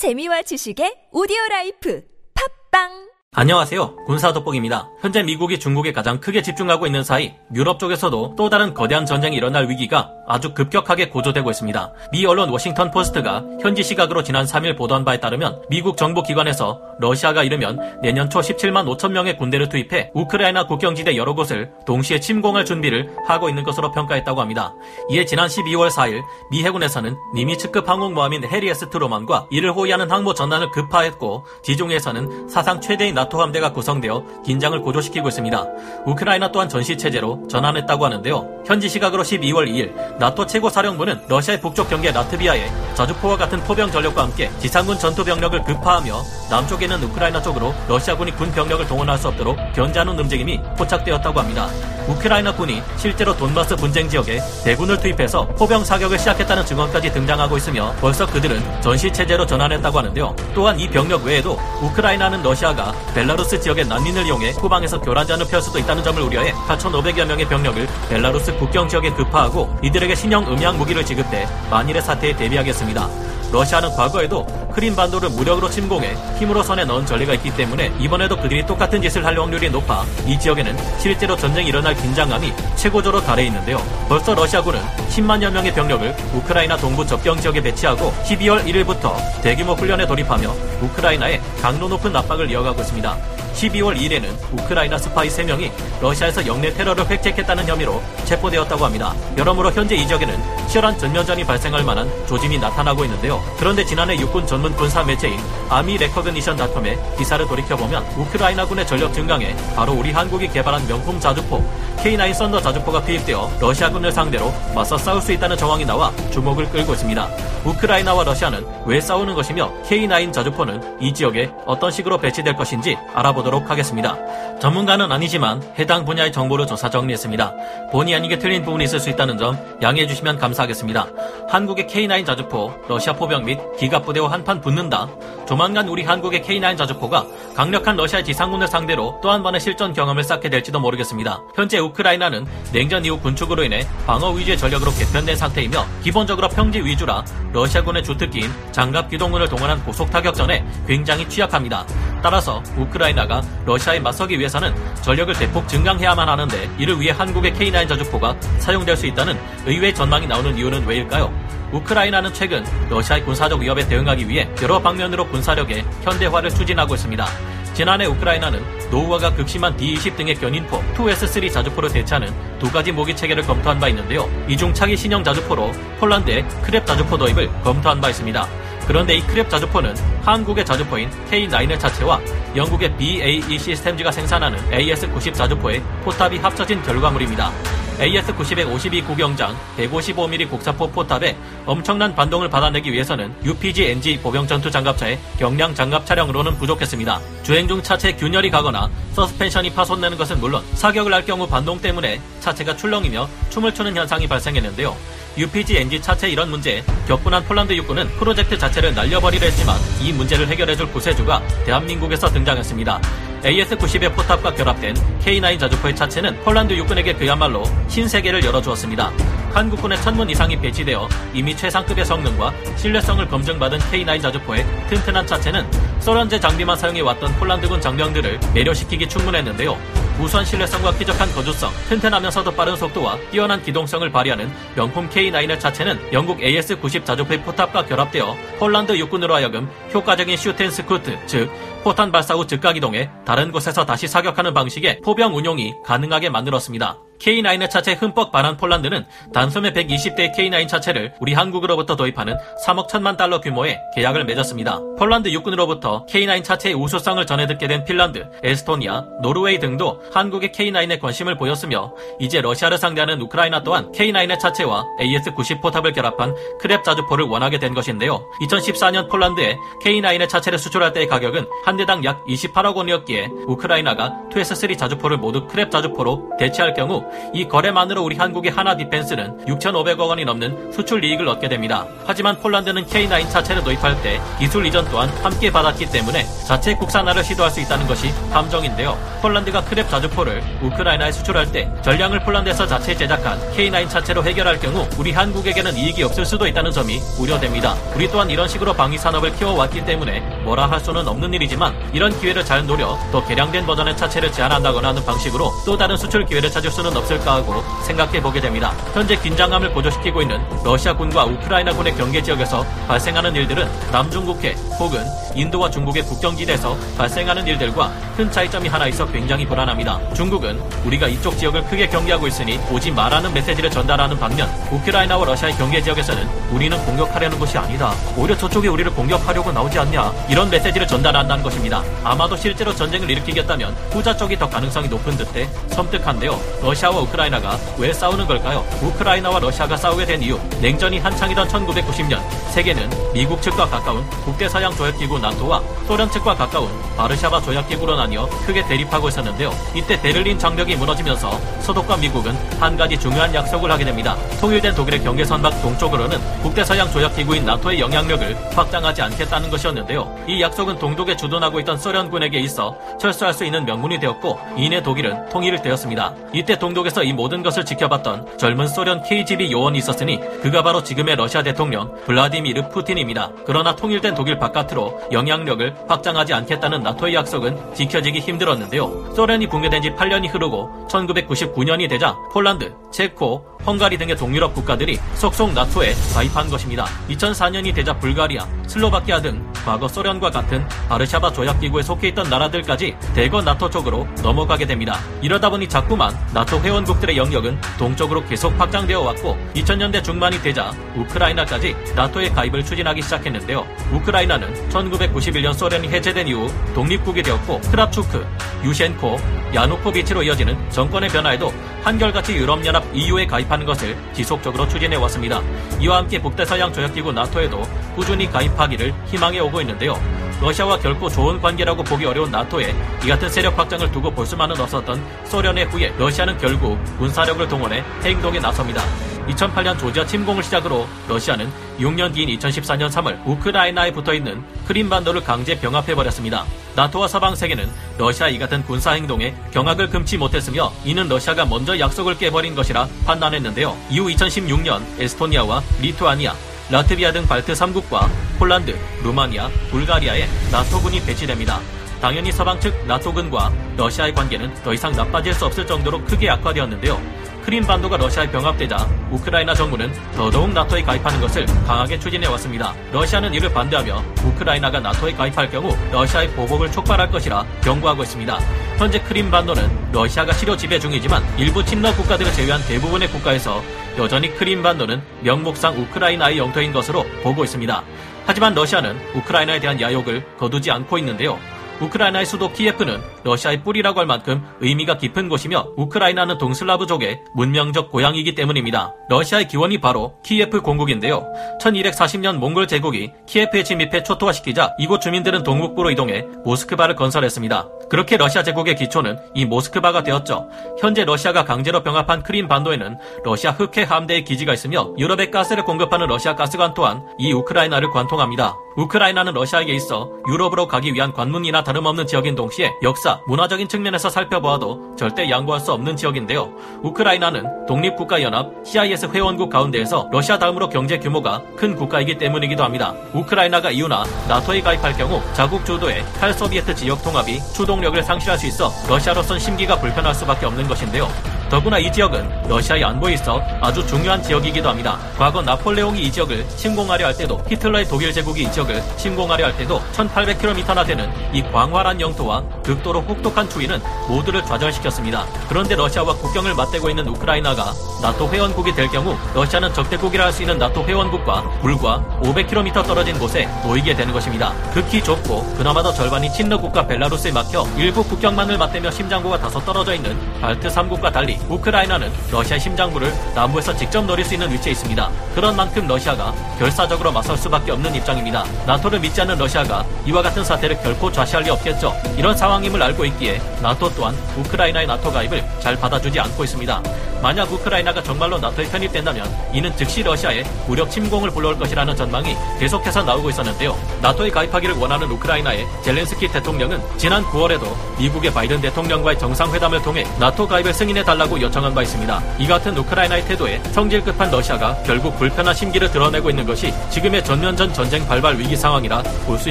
재미와 지식의 오디오 라이프. 팟빵 안녕하세요. 군사 돋보기입니다. 현재 미국이 중국에 가장 크게 집중하고 있는 사이 유럽 쪽에서도 또 다른 거대한 전쟁이 일어날 위기가 아주 급격하게 고조되고 있습니다. 미 언론 워싱턴 포스트가 현지 시각으로 지난 3일 보도한 바에 따르면 미국 정부 기관에서 러시아가 이르면 내년 초 17만 5천 명의 군대를 투입해 우크라이나 국경지대 여러 곳을 동시에 침공할 준비를 하고 있는 것으로 평가했다고 합니다. 이에 지난 12월 4일 미 해군에서는 니미츠급 항공모함인 해리 에스 트로만과 이를 호위하는 항모 전단을 급파했고 지중해에서는 사상 최대의 나토 함대가 구성되어 긴장을 고조시키고 있습니다. 우크라이나 또한 전시 체제로 전환했다고 하는데요. 현지 시각으로 12월 2일 나토 최고 사령부는 러시아의 북쪽 경계 라트비아에 자주포와 같은 포병 전력과 함께 지상군 전투 병력을 급파하며 남쪽에 있는 우크라이나 쪽으로 러시아군이 군 병력을 동원할 수 없도록 견제하는 움직임이 포착되었다고 합니다. 우크라이나 군이 실제로 돈바스 분쟁 지역에 대군을 투입해서 포병 사격을 시작했다는 증언까지 등장하고 있으며 벌써 그들은 전시 체제로 전환했다고 하는데요. 또한 이 병력 외에도 우크라이나는 러시아가 벨라루스 지역의 난민을 이용해 후방에서 교란전을 펼 수도 있다는 점을 우려해 4,500여 명의 병력을 벨라루스 국경 지역에 급파하고 이들에게 신형 음향 무기를 지급해 만일의 사태에 대비하겠습니다. 러시아는 과거에도 크림 반도를 무력으로 침공해 힘으로 손에 넣은 전례가 있기 때문에 이번에도 그들이 똑같은 짓을 할 확률이 높아 이 지역에는 실제로 전쟁이 일어날 긴장감이 최고조로 달해 있는데요. 벌써 러시아군은 10만여 명의 병력을 우크라이나 동부 접경 지역에 배치하고 12월 1일부터 대규모 훈련에 돌입하며 우크라이나에 강도 높은 압박을 이어가고 있습니다. 12월 1일에는 우크라이나 스파이 3명이 러시아에서 영내 테러를 획책했다는 혐의로 체포되었다고 합니다. 여러모로 현재 이 지역에는 치열한 전면전이 발생할 만한 조짐이 나타나고 있는데요. 그런데 지난해 육군 전문 군사 매체인 Army Recognition 닷컴의 기사를 돌이켜보면 우크라이나군의 전력 증강에 바로 우리 한국이 개발한 명품 자주포 K9 Thunder 자주포가 투입되어 러시아군을 상대로 맞서 싸울 수 있다는 정황이 나와 주목을 끌고 있습니다. 우크라이나와 러시아는 왜 싸우는 것이며 K9 자주포는 이 지역에 어떤 식으로 배치될 것인지 알아보도록 하겠습니다. 전문가는 아니지만 해당 분야의 정보를 조사 정리했습니다. 본의 아니게 틀린 부분이 있을 수 있다는 점 양해해 주시면 감사 하겠습니다. 한국의 K9 자주포, 러시아 포병 및 기갑부대와 한판 붙는다. 조만간 우리 한국의 K9 자주포가 강력한 러시아 지상군을 상대로 또 한 번의 실전 경험을 쌓게 될지도 모르겠습니다. 현재 우크라이나는 냉전 이후 군축으로 인해 방어 위주의 전력으로 개편된 상태이며 기본적으로 평지 위주라 러시아군의 주특기인 장갑 기동군을 동원한 고속 타격전에 굉장히 취약합니다. 따라서 우크라이나가 러시아에 맞서기 위해서는 전력을 대폭 증강해야만 하는데 이를 위해 한국의 K9 자주포가 사용될 수 있다는 의외의 전망이 나오는 이유는 왜일까요? 우크라이나는 최근 러시아의 군사적 위협에 대응하기 위해 여러 방면으로 군사력의 현대화를 추진하고 있습니다. 지난해 우크라이나는 노후화가 극심한 D-20 등의 견인포 2S3 자주포를 대체하는 두 가지 무기 체계를 검토한 바 있는데요. 이중 차기 신형 자주포로 폴란드의 크랩 자주포 도입을 검토한 바 있습니다. 그런데 이 크랩 자주포는 한국의 자주포인 K9의 차체와 영국의 BAE Systems가 생산하는 AS-90 자주포의 포탑이 합쳐진 결과물입니다. AS-90의 52 구경장 155mm 곡사포 포탑에 엄청난 반동을 받아내기 위해서는 UPG-NG 보병 전투 장갑차의 경량 장갑 차량으로는 부족했습니다. 주행 중 차체 균열이 가거나 서스펜션이 파손되는 것은 물론 사격을 할 경우 반동 때문에 차체가 출렁이며 춤을 추는 현상이 발생했는데요. UPG NG 차체 이런 문제에 격분한 폴란드 육군은 프로젝트 자체를 날려버리려 했지만 이 문제를 해결해줄 구세주가 대한민국에서 등장했습니다. AS-90의 포탑과 결합된 K9 자주포의 차체는 폴란드 육군에게 그야말로 신세계를 열어주었습니다. 한국군의 천문 이상이 배치되어 이미 최상급의 성능과 신뢰성을 검증받은 K9 자주포의 튼튼한 차체는 소련제 장비만 사용해왔던 폴란드군 장병들을 매료시키기 충분했는데요. 우수한 신뢰성과 쾌적한 거주성, 튼튼하면서도 빠른 속도와 뛰어난 기동성을 발휘하는 명품 K9의 차체는 영국 AS-90 자주포의 포탑과 결합되어 폴란드 육군으로 하여금 효과적인 shoot and scoot, 즉 포탄 발사 후 즉각 이동해 다른 곳에서 다시 사격하는 방식의 포병 운용이 가능하게 만들었습니다. K9의 차체 흠뻑 반한 폴란드는 단숨에 120대의 K9 차체를 우리 한국으로부터 도입하는 3억 1천만 달러 규모의 계약을 맺었습니다. 폴란드 육군으로부터 K9 차체의 우수성을 전해 듣게 된 핀란드, 에스토니아, 노르웨이 등도 한국의 K9에 관심을 보였으며 이제 러시아를 상대하는 우크라이나 또한 K9의 차체와 AS-90 포탑을 결합한 크랩 자주포를 원하게 된 것인데요. 2014년 폴란드에 K9의 차체를 수출할 때의 가격은 한 대당 약 28억 원이었기에 우크라이나가 2S3 자주포를 모두 크랩 자주포로 대체할 경우 이 거래만으로 우리 한국의 한화 디펜스는 6,500억 원이 넘는 수출 이익을 얻게 됩니다. 하지만 폴란드는 K9 차체를 도입할 때 기술 이전 또한 함께 받았기 때문에 차체 국산화를 시도할 수 있다는 것이 함정인데요. 폴란드가 크랩 자주포를 우크라이나에 수출할 때 전량을 폴란드에서 자체 제작한 K9 차체로 해결할 경우 우리 한국에게는 이익이 없을 수도 있다는 점이 우려됩니다. 우리 또한 이런 식으로 방위 산업을 키워왔기 때문에 뭐라 할 수는 없는 일이지만 이런 기회를 잘 노려 더 개량된 버전의 차체를 제한한다거나 하는 방식으로 또 다른 수출 기회를 찾을 수는 없 을까 하고 생각해 보게 됩니다. 현재 긴장감을 고조시키고 있는 러시아군과 우크라이나군의 경계 지역에서 발생하는 일들은 남중국해 혹은 인도와 중국의 국경지대에서 발생하는 일들과 큰 차이점이 하나 있어 굉장히 불안합니다. 중국은 우리가 이쪽 지역을 크게 경계하고 있으니 오지 말라는 메시지를 전달하는 반면 우크라이나와 러시아의 경계 지역에서는 우리는 공격하려는 것이 아니다. 오히려 저쪽에 우리를 공격하려고 나오지 않냐. 이런 메시지를 전달한다는 것입니다. 아마도 실제로 전쟁을 일으키겠다면 후자 쪽이 더 가능성이 높은 듯해 섬뜩한데요. 러시아 와 우크라이나가 왜 싸우는 걸까요? 우크라이나와 러시아가 싸우게 된 이유 냉전이 한창이던 1990년 세계는 미국 측과 가까운 국대서양 조약기구 나토와 소련 측과 가까운 바르샤바 조약기구로 나뉘어 크게 대립하고 있었는데요. 이때 베를린 장벽이 무너지면서 서독과 미국은 한 가지 중요한 약속을 하게 됩니다. 통일된 독일의 경계선박 동쪽으로는 국대서양 조약기구인 나토의 영향력을 확장하지 않겠다는 것이었는데요. 이 약속은 동독에 주둔하고 있던 소련군에게 있어 철수할 수 있는 명분이 되었고 이내 독일은 통일을 되었습니다. 이때 동독에서 이 모든 것을 지켜봤던 젊은 소련 KGB 요원이 있었으니 그가 바로 지금의 러시아 대통령 블라디 미르 푸틴입니다. 그러나 통일된 독일 바깥으로 영향력을 확장하지 않겠다는 나토의 약속은 지켜지기 힘들었는데요. 소련이 붕괴된 지 8년이 흐르고 1999년이 되자 폴란드, 체코, 헝가리 등의 동유럽 국가들이 속속 나토에 가입한 것입니다. 2004년이 되자 불가리아, 슬로바키아 등 과거 소련과 같은 바르샤바 조약기구에 속해 있던 나라들까지 대거 나토 쪽으로 넘어가게 됩니다. 이러다 보니 자꾸만 나토 회원국들의 영역은 동쪽으로 계속 확장되어 왔고 2000년대 중반이 되자 우크라이나까지 나토의 가입을 추진하기 시작했는데요. 우크라이나는 1991년 소련이 해체된 이후 독립국이 되었고 크랍추크, 유셴코, 야누코비치로 이어지는 정권의 변화에도 한결같이 유럽연합 EU에 가입하는 것을 지속적으로 추진해 왔습니다. 이와 함께 북대서양 조약기구 나토에도 꾸준히 가입하기를 희망해 오고 있는데요. 러시아와 결코 좋은 관계라고 보기 어려운 나토에 이 같은 세력 확장을 두고 볼 수만은 없었던 소련의 후에 러시아는 결국 군사력을 동원해 행동에 나섭니다. 2008년 조지아 침공을 시작으로 러시아는 6년 뒤인 2014년 3월 우크라이나에 붙어 있는 크림반도를 강제 병합해 버렸습니다. 나토와 서방 세계는 러시아 이 같은 군사 행동에 경악을 금치 못했으며 이는 러시아가 먼저 약속을 깨버린 것이라 판단했는데요. 이후 2016년 에스토니아와 리투아니아, 라트비아 등 발트 3국과 폴란드, 루마니아, 불가리아에 나토군이 배치됩니다. 당연히 서방 측 나토군과 러시아의 관계는 더 이상 나빠질 수 없을 정도로 크게 악화되었는데요. 크림 반도가 러시아에 병합되자 우크라이나 정부는 더더욱 나토에 가입하는 것을 강하게 추진해 왔습니다. 러시아는 이를 반대하며 우크라이나가 나토에 가입할 경우 러시아의 보복을 촉발할 것이라 경고하고 있습니다. 현재 크림 반도는 러시아가 실효 지배 중이지만 일부 친러 국가들을 제외한 대부분의 국가에서 여전히 크림 반도는 명목상 우크라이나의 영토인 것으로 보고 있습니다. 하지만 러시아는 우크라이나에 대한 야욕을 거두지 않고 있는데요. 우크라이나의 수도 키예프는 러시아의 뿌리라고 할 만큼 의미가 깊은 곳이며 우크라이나는 동슬라브족의 문명적 고향이기 때문입니다. 러시아의 기원이 바로 키예프 공국인데요. 1240년 몽골 제국이 키예프에 침입해 초토화시키자 이곳 주민들은 동북부로 이동해 모스크바를 건설했습니다. 그렇게 러시아 제국의 기초는 이 모스크바가 되었죠. 현재 러시아가 강제로 병합한 크림 반도에는 러시아 흑해 함대의 기지가 있으며 유럽에 가스를 공급하는 러시아 가스관 또한 이 우크라이나를 관통합니다. 우크라이나는 러시아에게 있어 유럽으로 가기 위한 관문이나 다름없는 지역인 동시에 역사, 문화적인 측면에서 살펴보아도 절대 양보할 수 없는 지역인데요. 우크라이나는 독립국가연합 CIS 회원국 가운데에서 러시아 다음으로 경제 규모가 큰 국가이기 때문이기도 합니다. 우크라이나가 이유나 나토에 가입할 경우 자국 주도의 탈소비에트 지역 통합이 추동력을 상실할 수 있어 러시아로선 심기가 불편할 수밖에 없는 것인데요. 더구나 이 지역은 러시아의 안보에 있어 아주 중요한 지역이기도 합니다. 과거 나폴레옹이 이 지역을 침공하려 할 때도 히틀러의 독일 제국이 이 지역을 침공하려 할 때도 1800km나 되는 이 광활한 영토와 극도로 혹독한 추위는 모두를 좌절시켰습니다. 그런데 러시아와 국경을 맞대고 있는 우크라이나가 나토 회원국이 될 경우 러시아는 적대국이라 할 수 있는 나토 회원국과 불과 500km 떨어진 곳에 놓이게 되는 것입니다. 극히 좁고 그나마도 절반이 친러 국가 벨라루스에 막혀 일부 국경만을 맞대며 심장부가 다소 떨어져 있는 발트 3국과 달리 우크라이나는 러시아 심장부를 남부에서 직접 노릴 수 있는 위치에 있습니다. 그런 만큼 러시아가 결사적으로 맞설 수밖에 없는 입장입니다. 나토를 믿지 않는 러시아가 이와 같은 사태를 결코 좌시할 리 없겠죠. 이런 상황임을 알고 있기에 나토 또한 우크라이나의 나토 가입을 잘 받아주지 않고 있습니다. 만약 우크라이나가 정말로 나토에 편입된다면 이는 즉시 러시아의 무력 침공을 불러올 것이라는 전망이 계속해서 나오고 있었는데요. 나토에 가입하기를 원하는 우크라이나의 젤렌스키 대통령은 지난 9월에도 미국의 바이든 대통령과의 정상회담을 통해 나토 가입을 승인해 달라고 요청한 바 있습니다. 이 같은 우크라이나의 태도에 성질 급한 러시아가 결국 불편한 심기를 드러내고 있는 것이 지금의 전면전 전쟁 발발 위기 상황이라 볼 수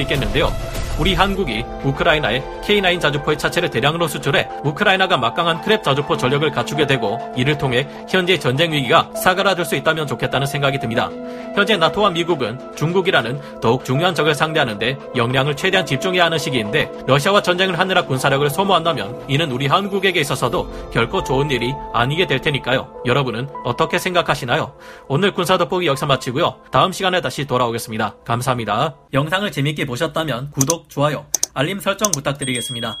있겠는데요. 우리 한국이 우크라이나에 K9 자주포의 차체를 대량으로 수출해 우크라이나가 막강한 크랩 자주포 전력을 갖추게 되고 이를 통해 현재 전쟁 위기가 사그라들 수 있다면 좋겠다는 생각이 듭니다. 현재 나토와 미국은 중국이라는 더욱 중요한 적을 상대하는데 역량을 최대한 집중해야 하는 시기인데 러시아와 전쟁을 하느라 군사력을 소모한다면 이는 우리 한국에게 있어서도 결코 좋은 일이 아니게 될 테니까요. 여러분은 어떻게 생각하시나요? 오늘 군사 돋보기 여기서 마치고요. 다음 시간에 다시 돌아오겠습니다. 감사합니다. 영상을 재밌게 보셨다면 구독, 좋아요, 알림 설정 부탁드리겠습니다.